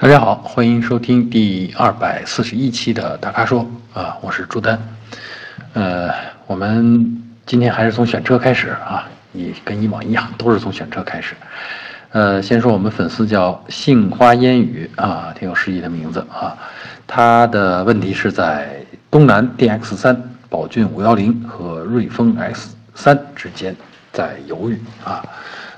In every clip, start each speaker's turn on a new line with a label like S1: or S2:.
S1: 大家好，欢迎收听第二百四十一期的大咖说啊，我是朱丹。呃，我们今天还是从选车开始啊，你跟以往一样，都是从选车开始。呃，先说我们粉丝叫杏花烟雨啊，挺有诗意的名字啊。他的问题是在东南 DX 三、宝骏五幺零和瑞风 X 三之间在犹豫啊。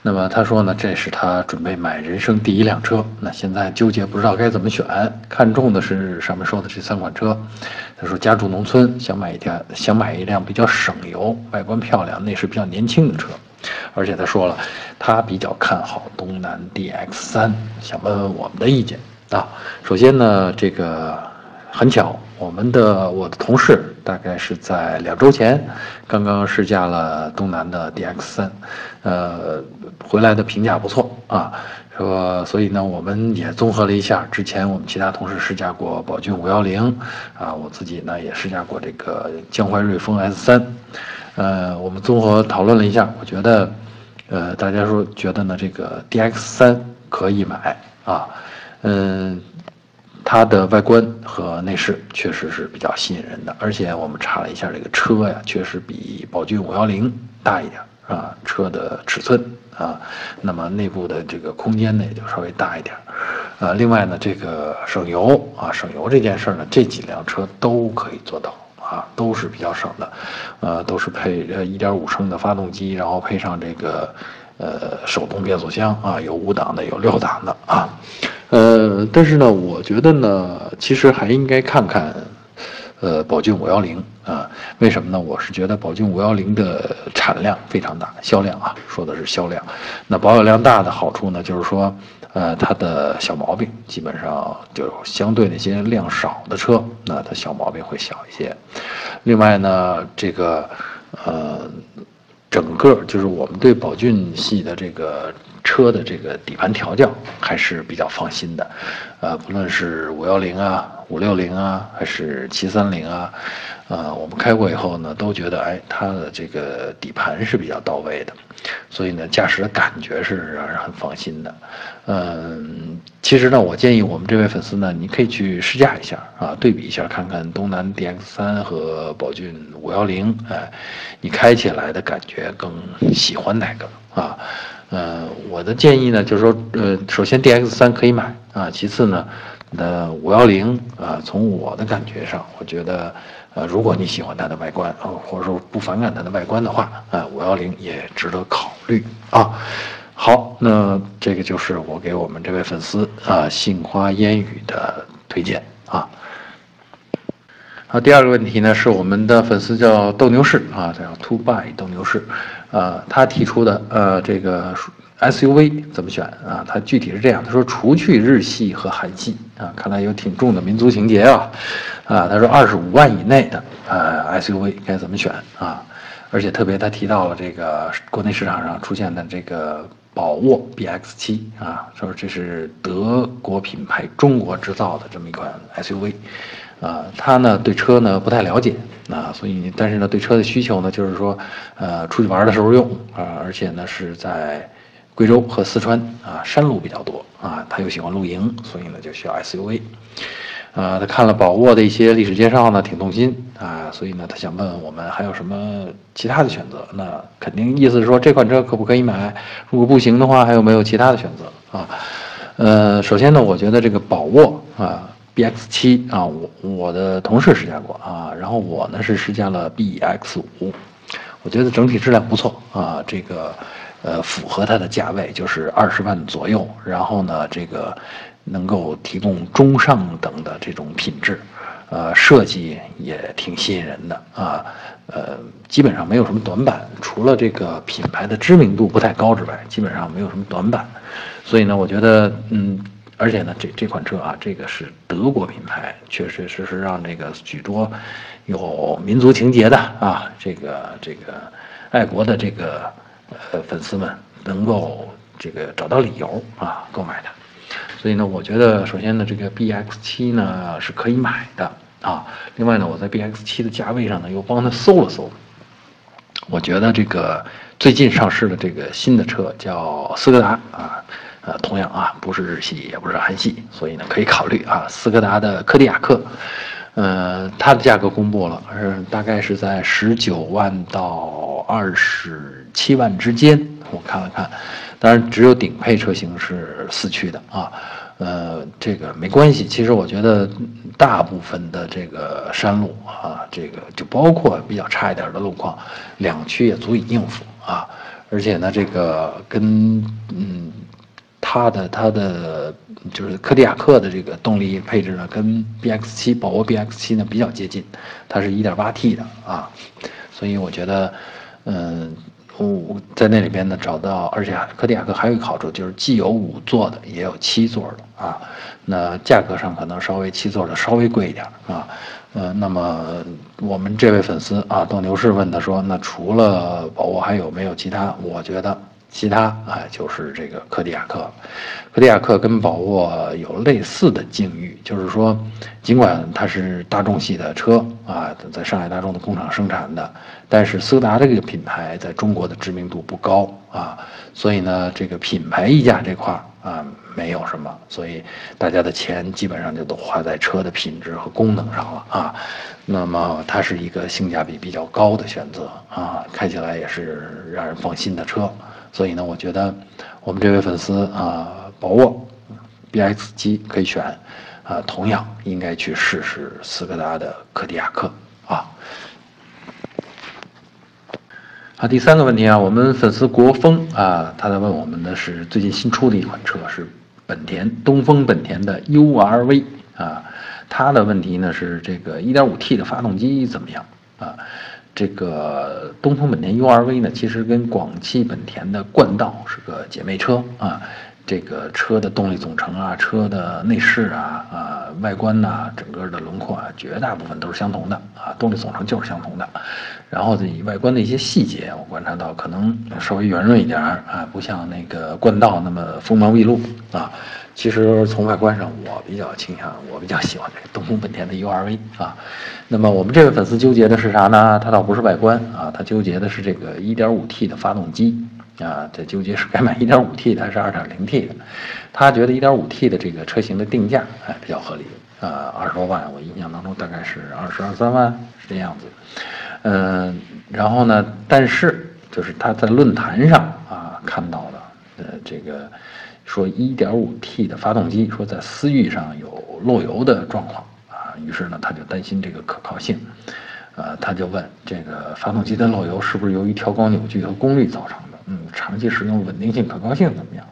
S1: 那么他说呢，这是他准备买人生第一辆车，那现在纠结不知道该怎么选，看中的是上面说的这三款车。他说家住农村，想买一辆想买一辆比较省油、外观漂亮、内饰比较年轻的车，而且他说了，他比较看好东南 DX 三，想问问我们的意见啊。首先呢，这个很巧。我们的我的同事大概是在两周前刚刚试驾了东南的 DX 三，呃，回来的评价不错啊，说所以呢，我们也综合了一下之前我们其他同事试驾过宝骏五幺零啊，我自己呢也试驾过这个江淮瑞风 S 三，呃，我们综合讨论了一下，我觉得，呃，大家说觉得呢这个 DX 三可以买啊，嗯。它的外观和内饰确实是比较吸引人的，而且我们查了一下这个车呀，确实比宝骏五幺零大一点啊，车的尺寸啊，那么内部的这个空间呢也就稍微大一点，呃，另外呢，这个省油啊，省油这件事呢，这几辆车都可以做到啊，都是比较省的，呃，都是配呃一点五升的发动机，然后配上这个呃手动变速箱啊，有五档的，有六档的啊。呃，但是呢，我觉得呢，其实还应该看看，呃，宝骏五幺零啊，为什么呢？我是觉得宝骏五幺零的产量非常大，销量啊，说的是销量。那保有量大的好处呢，就是说，呃，它的小毛病基本上就相对那些量少的车，那它小毛病会小一些。另外呢，这个，呃，整个就是我们对宝骏系的这个。车的这个底盘调教还是比较放心的，呃，不论是五幺零啊、五六零啊，还是七三零啊，呃，我们开过以后呢，都觉得哎，它的这个底盘是比较到位的，所以呢，驾驶的感觉是让人很放心的。嗯，其实呢，我建议我们这位粉丝呢，你可以去试驾一下啊，对比一下，看看东南 DX 三和宝骏五幺零，哎，你开起来的感觉更喜欢哪个啊？呃，我的建议呢，就是说，呃，首先 D X 三可以买啊，其次呢，那五幺零啊，从我的感觉上，我觉得，呃，如果你喜欢它的外观啊，或者说不反感它的外观的话，啊，五幺零也值得考虑啊。好，那这个就是我给我们这位粉丝啊，杏花烟雨的推荐啊。好，第二个问题呢，是我们的粉丝叫斗牛士啊，叫 To Buy 斗牛士，呃，他提出的呃这个 SUV 怎么选啊？他具体是这样，他说除去日系和韩系啊，看来有挺重的民族情节啊，啊，他说二十五万以内的呃 SUV 该怎么选啊？而且特别他提到了这个国内市场上出现的这个宝沃 BX7 啊，说这是德国品牌中国制造的这么一款 SUV。啊，他呢对车呢不太了解啊，所以但是呢对车的需求呢就是说，呃出去玩的时候用啊，而且呢是在贵州和四川啊山路比较多啊，他又喜欢露营，所以呢就需要 SUV。啊，他看了宝沃的一些历史介绍呢，挺动心啊，所以呢他想问问我们还有什么其他的选择？那肯定意思是说这款车可不可以买？如果不行的话，还有没有其他的选择啊？呃，首先呢，我觉得这个宝沃啊。B X 七啊，我我的同事试驾过啊，然后我呢是试驾了 B X 五，我觉得整体质量不错啊，这个呃符合它的价位，就是二十万左右，然后呢这个能够提供中上等的这种品质，呃设计也挺吸引人的啊，呃基本上没有什么短板，除了这个品牌的知名度不太高之外，基本上没有什么短板，所以呢，我觉得嗯。而且呢，这这款车啊，这个是德国品牌，确确实实让这个许多有民族情节的啊，这个这个爱国的这个呃粉丝们能够这个找到理由啊购买它。所以呢，我觉得首先呢，这个 B X 七呢是可以买的啊。另外呢，我在 B X 七的价位上呢又帮他搜了搜，我觉得这个最近上市的这个新的车叫斯柯达啊。呃，同样啊，不是日系，也不是韩系，所以呢，可以考虑啊，斯柯达的柯迪亚克，呃，它的价格公布了，是大概是在十九万到二十七万之间。我看了看，当然只有顶配车型是四驱的啊，呃，这个没关系。其实我觉得大部分的这个山路啊，这个就包括比较差一点的路况，两驱也足以应付啊。而且呢，这个跟嗯。它的它的就是柯迪亚克的这个动力配置呢，跟 BX7 宝沃 BX7 呢比较接近，它是一点八 T 的啊，所以我觉得，嗯，我在那里边呢找到，而且柯迪亚克还有一个好处就是既有五座的，也有七座的啊，那价格上可能稍微七座的稍微贵一点啊，呃，那么我们这位粉丝啊，斗牛士问他说，那除了宝沃还有没有其他？我觉得。其他啊，就是这个柯迪亚克，柯迪亚克跟宝沃有类似的境遇，就是说，尽管它是大众系的车啊，在上海大众的工厂生产的，但是斯柯达这个品牌在中国的知名度不高啊，所以呢，这个品牌溢价这块啊没有什么，所以大家的钱基本上就都花在车的品质和功能上了啊，那么它是一个性价比比较高的选择啊，开起来也是让人放心的车。所以呢，我觉得我们这位粉丝啊，宝沃 BX 七可以选，啊，同样应该去试试斯柯达的柯迪亚克啊。好，第三个问题啊，我们粉丝国风啊，他在问我们的是最近新出的一款车是本田东风本田的 URV 啊，他的问题呢是这个 1.5T 的发动机怎么样啊？这个东风本田 URV 呢，其实跟广汽本田的冠道是个姐妹车啊。这个车的动力总成啊，车的内饰啊，啊，外观呐，整个的轮廓啊，绝大部分都是相同的啊。动力总成就是相同的。然后以外观的一些细节，我观察到可能稍微圆润一点啊，不像那个冠道那么锋芒毕露啊。其实从外观上，我比较倾向，我比较喜欢这个东风本田的 URV 啊。那么我们这位粉丝纠结的是啥呢？他倒不是外观啊，他纠结的是这个 1.5T 的发动机啊。这纠结是该买 1.5T 的还是 2.0T 的？他觉得 1.5T 的这个车型的定价哎比较合理啊，二十多万，我印象当中大概是二十二三万是这样子。嗯，然后呢，但是就是他在论坛上啊看到的，呃，这个。说 1.5T 的发动机，说在思域上有漏油的状况啊，于是呢他就担心这个可靠性，呃，他就问这个发动机的漏油是不是由于调高扭矩和功率造成的？嗯，长期使用稳定性、可靠性怎么样？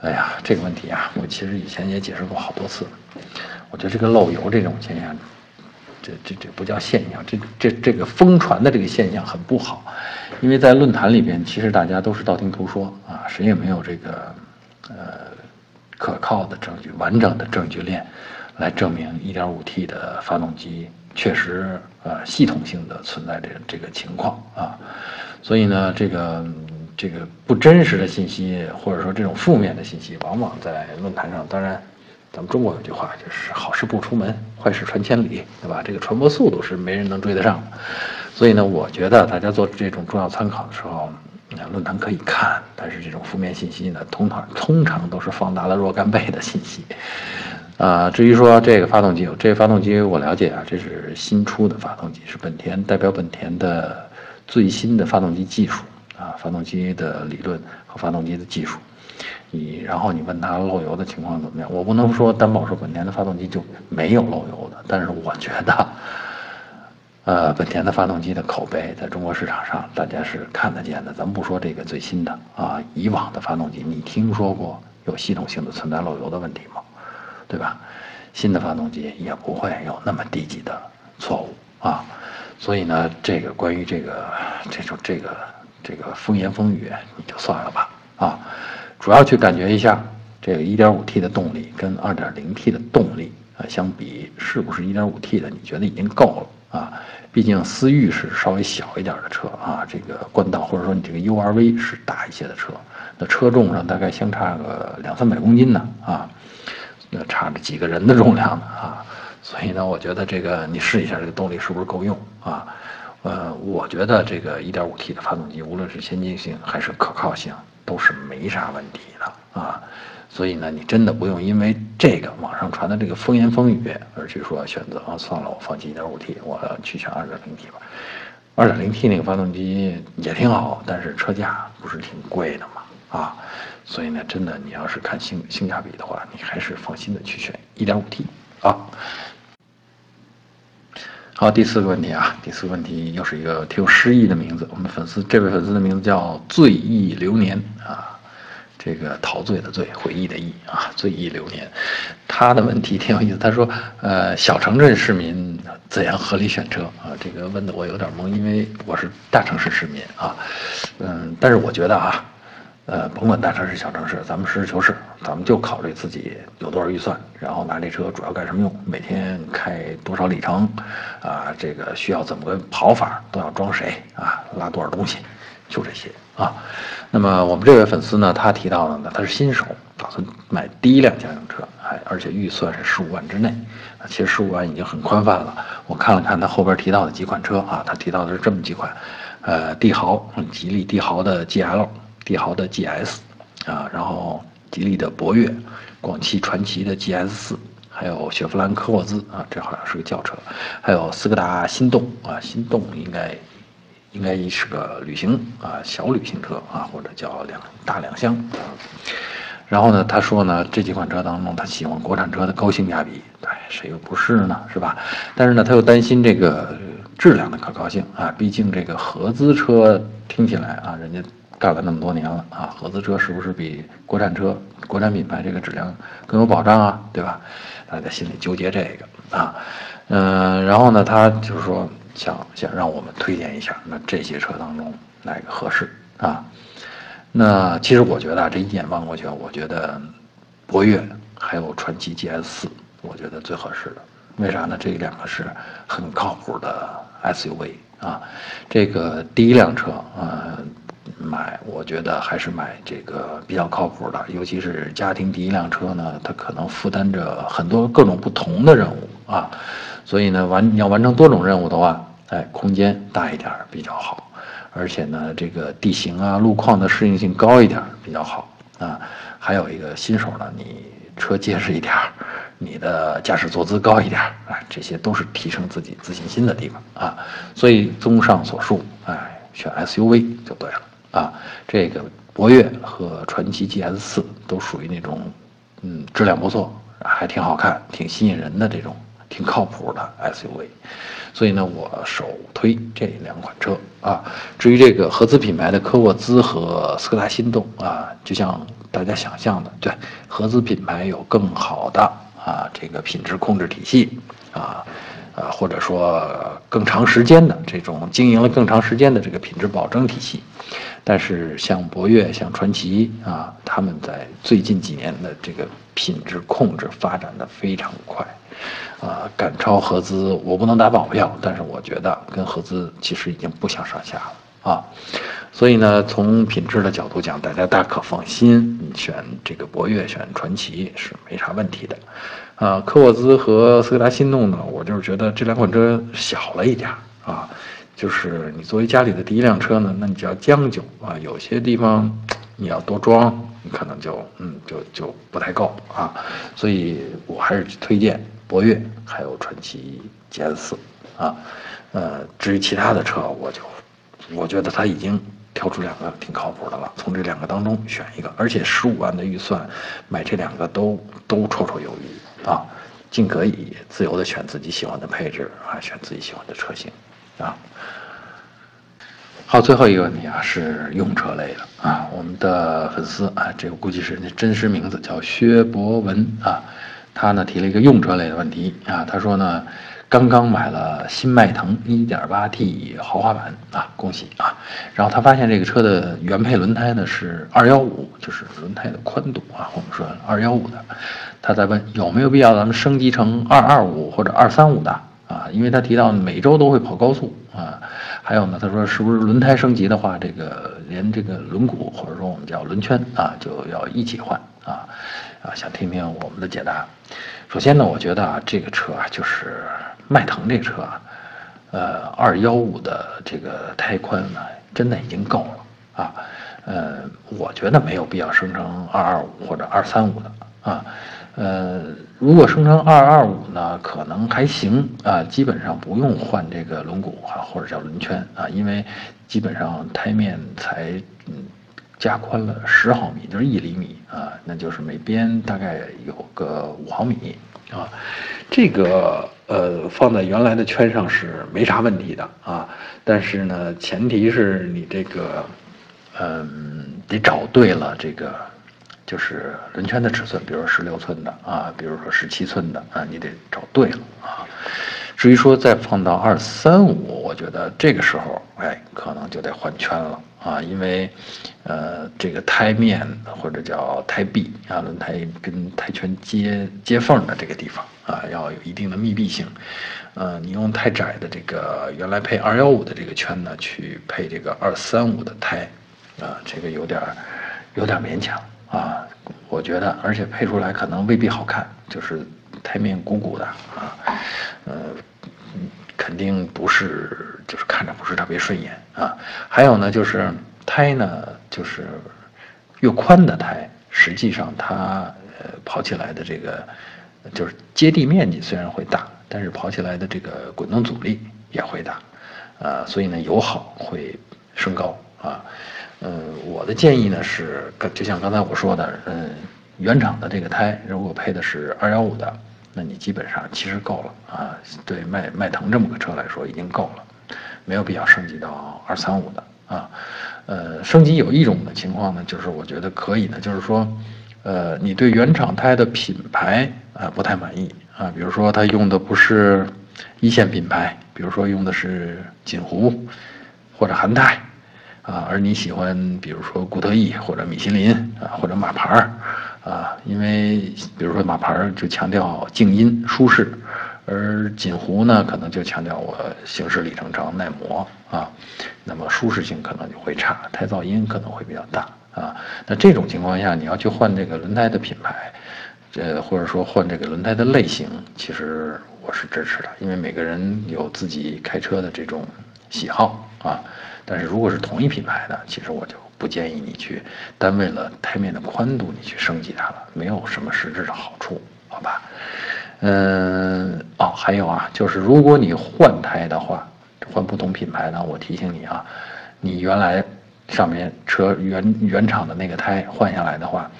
S1: 哎呀，这个问题啊，我其实以前也解释过好多次。我觉得这个漏油这种现象，这这这不叫现象，这这这个疯传的这个现象很不好，因为在论坛里边，其实大家都是道听途说啊，谁也没有这个。呃，可靠的证据、完整的证据链，来证明 1.5T 的发动机确实呃系统性的存在这这个情况啊。所以呢，这个这个不真实的信息，或者说这种负面的信息，往往在论坛上。当然，咱们中国有句话就是“好事不出门，坏事传千里”，对吧？这个传播速度是没人能追得上的。所以呢，我觉得大家做这种重要参考的时候。论坛可以看，但是这种负面信息呢，通常通常都是放大了若干倍的信息。啊，至于说这个发动机，这个发动机我了解啊，这是新出的发动机，是本田代表本田的最新的发动机技术啊，发动机的理论和发动机的技术。你然后你问他漏油的情况怎么样，我不能说担保说本田的发动机就没有漏油的，但是我觉得。呃，本田的发动机的口碑在中国市场上，大家是看得见的。咱们不说这个最新的啊，以往的发动机，你听说过有系统性的存在漏油的问题吗？对吧？新的发动机也不会有那么低级的错误啊。所以呢，这个关于这个这种这个这个风言风语，你就算了吧啊。主要去感觉一下这个 1.5T 的动力跟 2.0T 的动力啊相比，是不是 1.5T 的？你觉得已经够了？啊，毕竟思域是稍微小一点的车啊，这个冠道或者说你这个 URV 是大一些的车，那车重上大概相差个两三百公斤呢啊，那差着几个人的重量呢啊，所以呢，我觉得这个你试一下这个动力是不是够用啊？呃，我觉得这个 1.5T 的发动机无论是先进性还是可靠性都是没啥问题的。啊。所以呢，你真的不用因为这个网上传的这个风言风语而去说选择啊，算了，我放弃 1.5T，我去选 2.0T 吧。2.0T 那个发动机也挺好，但是车价不是挺贵的嘛啊。所以呢，真的你要是看性性价比的话，你还是放心的去选 1.5T 啊。好，第四个问题啊，第四个问题又是一个挺有诗意的名字，我们粉丝这位粉丝的名字叫醉忆流年啊。这个陶醉的醉，回忆的忆啊，醉忆流年。他的问题挺有意思，他说：“呃，小城镇市民怎样合理选车啊？”这个问的我有点懵，因为我是大城市市民啊。嗯，但是我觉得啊，呃，甭管大城市小城市，咱们实事求是，咱们就考虑自己有多少预算，然后拿这车主要干什么用，每天开多少里程，啊，这个需要怎么个跑法，都要装谁啊，拉多少东西。就这些啊，那么我们这位粉丝呢，他提到的呢，他是新手，打算买第一辆家用车，还而且预算是十五万之内，其实十五万已经很宽泛了。我看了看他后边提到的几款车啊，他提到的是这么几款，呃，帝豪，吉利帝豪的 GL，帝豪的 GS，啊，然后吉利的博越，广汽传祺的 GS 四，还有雪佛兰科沃兹啊，这好像是个轿车，还有斯柯达心动啊，心动应该。应该是个旅行啊，小旅行车啊，或者叫两大两厢。然后呢，他说呢，这几款车当中，他喜欢国产车的高性价比。对，谁又不是呢？是吧？但是呢，他又担心这个质量的可靠性啊。毕竟这个合资车听起来啊，人家干了那么多年了啊，合资车是不是比国产车、国产品牌这个质量更有保障啊？对吧？他在心里纠结这个啊。嗯，然后呢，他就是说。想想让我们推荐一下，那这些车当中哪个合适啊？那其实我觉得啊，这一眼望过去，我觉得博越还有传祺 GS 四，我觉得最合适的。为啥呢？这两个是很靠谱的 SUV 啊。这个第一辆车啊，买我觉得还是买这个比较靠谱的，尤其是家庭第一辆车呢，它可能负担着很多各种不同的任务啊。所以呢，完你要完成多种任务的话，哎，空间大一点比较好，而且呢，这个地形啊、路况的适应性高一点比较好啊。还有一个新手呢，你车结实一点，你的驾驶坐姿高一点，哎，这些都是提升自己自信心的地方啊。所以综上所述，哎，选 SUV 就对了啊。这个博越和传祺 GS 四都属于那种，嗯，质量不错，还挺好看、挺吸引人的这种。挺靠谱的 SUV，所以呢，我首推这两款车啊。至于这个合资品牌的科沃兹和斯柯达昕动啊，就像大家想象的，对，合资品牌有更好的啊这个品质控制体系啊啊，或者说更长时间的这种经营了更长时间的这个品质保证体系。但是像博越、像传奇啊，他们在最近几年的这个品质控制发展的非常快。啊，赶超合资我不能打保票，但是我觉得跟合资其实已经不相上下了啊。所以呢，从品质的角度讲，大家大可放心，你选这个博越、选传奇是没啥问题的。啊，科沃兹和斯柯达心动呢，我就是觉得这两款车小了一点啊，就是你作为家里的第一辆车呢，那你就要将就啊，有些地方你要多装，你可能就嗯就就不太够啊。所以我还是推荐。博越还有传祺 GS 四啊，呃，至于其他的车，我就我觉得他已经挑出两个挺靠谱的了，从这两个当中选一个，而且十五万的预算买这两个都都绰绰有余啊，尽可以自由的选自己喜欢的配置啊，选自己喜欢的车型啊。好，最后一个问题啊，是用车类的啊，我们的粉丝啊，这个估计是那真实名字叫薛博文啊。他呢提了一个用车类的问题啊，他说呢，刚刚买了新迈腾 1.8T 豪华版啊，恭喜啊！然后他发现这个车的原配轮胎呢是215，就是轮胎的宽度啊，我们说215的，他在问有没有必要咱们升级成225或者235的啊？因为他提到每周都会跑高速啊，还有呢，他说是不是轮胎升级的话，这个连这个轮毂或者说我们叫轮圈啊，就要一起换啊？啊，想听听我们的解答。首先呢，我觉得啊，这个车啊，就是迈腾这车啊，呃，二幺五的这个胎宽呢，真的已经够了啊。呃，我觉得没有必要生成二二五或者二三五的啊。呃，如果生成二二五呢，可能还行啊，基本上不用换这个轮毂啊，或者叫轮圈啊，因为基本上胎面才嗯加宽了十毫米，就是一厘米啊，那就是每边大概有个五毫米啊，这个呃放在原来的圈上是没啥问题的啊，但是呢，前提是你这个嗯得找对了这个。就是轮圈的尺寸，比如说十六寸的啊，比如说十七寸的啊，你得找对了啊。至于说再放到二三五，我觉得这个时候，哎，可能就得换圈了啊，因为，呃，这个胎面或者叫胎壁啊，轮胎跟胎圈接接缝的这个地方啊，要有一定的密闭性。呃，你用太窄的这个原来配二幺五的这个圈呢，去配这个二三五的胎，啊，这个有点有点勉强。啊，我觉得，而且配出来可能未必好看，就是胎面鼓鼓的啊，呃，肯定不是，就是看着不是特别顺眼啊。还有呢，就是胎呢，就是越宽的胎，实际上它呃跑起来的这个就是接地面积虽然会大，但是跑起来的这个滚动阻力也会大，啊，所以呢油耗会升高啊。嗯，我的建议呢是，就像刚才我说的，嗯，原厂的这个胎，如果配的是二幺五的，那你基本上其实够了啊。对迈迈腾这么个车来说，已经够了，没有必要升级到二三五的啊。呃，升级有一种的情况呢，就是我觉得可以呢，就是说，呃，你对原厂胎的品牌啊不太满意啊，比如说它用的不是一线品牌，比如说用的是锦湖或者韩泰。啊，而你喜欢，比如说固特异或者米其林啊，或者马牌儿啊，因为比如说马牌儿就强调静音舒适，而锦湖呢可能就强调我行驶里程长耐磨啊，那么舒适性可能就会差，胎噪音可能会比较大啊。那这种情况下，你要去换这个轮胎的品牌，这，或者说换这个轮胎的类型，其实我是支持的，因为每个人有自己开车的这种喜好啊。但是如果是同一品牌的，其实我就不建议你去单为了胎面的宽度你去升级它了，没有什么实质的好处，好吧？嗯，哦，还有啊，就是如果你换胎的话，换不同品牌的，我提醒你啊，你原来上面车原原厂的那个胎换下来的话，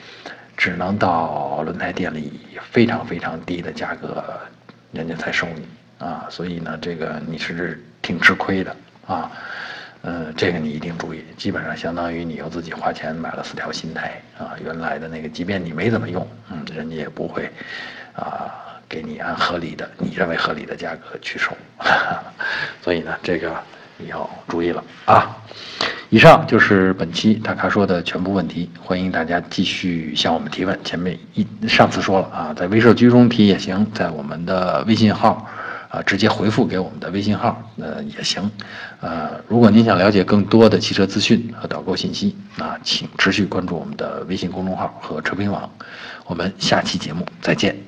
S1: 只能到轮胎店里非常非常低的价格，人家才收你啊，所以呢，这个你是挺吃亏的啊。嗯，这个你一定注意，基本上相当于你又自己花钱买了四条新胎啊，原来的那个，即便你没怎么用，嗯，人家也不会，啊，给你按合理的、你认为合理的价格去收，所以呢，这个你要注意了啊。以上就是本期大咖说的全部问题，欢迎大家继续向我们提问。前面一上次说了啊，在微社区中提也行，在我们的微信号。啊，直接回复给我们的微信号，那也行，呃，如果您想了解更多的汽车资讯和导购信息，那，请持续关注我们的微信公众号和车评网，我们下期节目再见。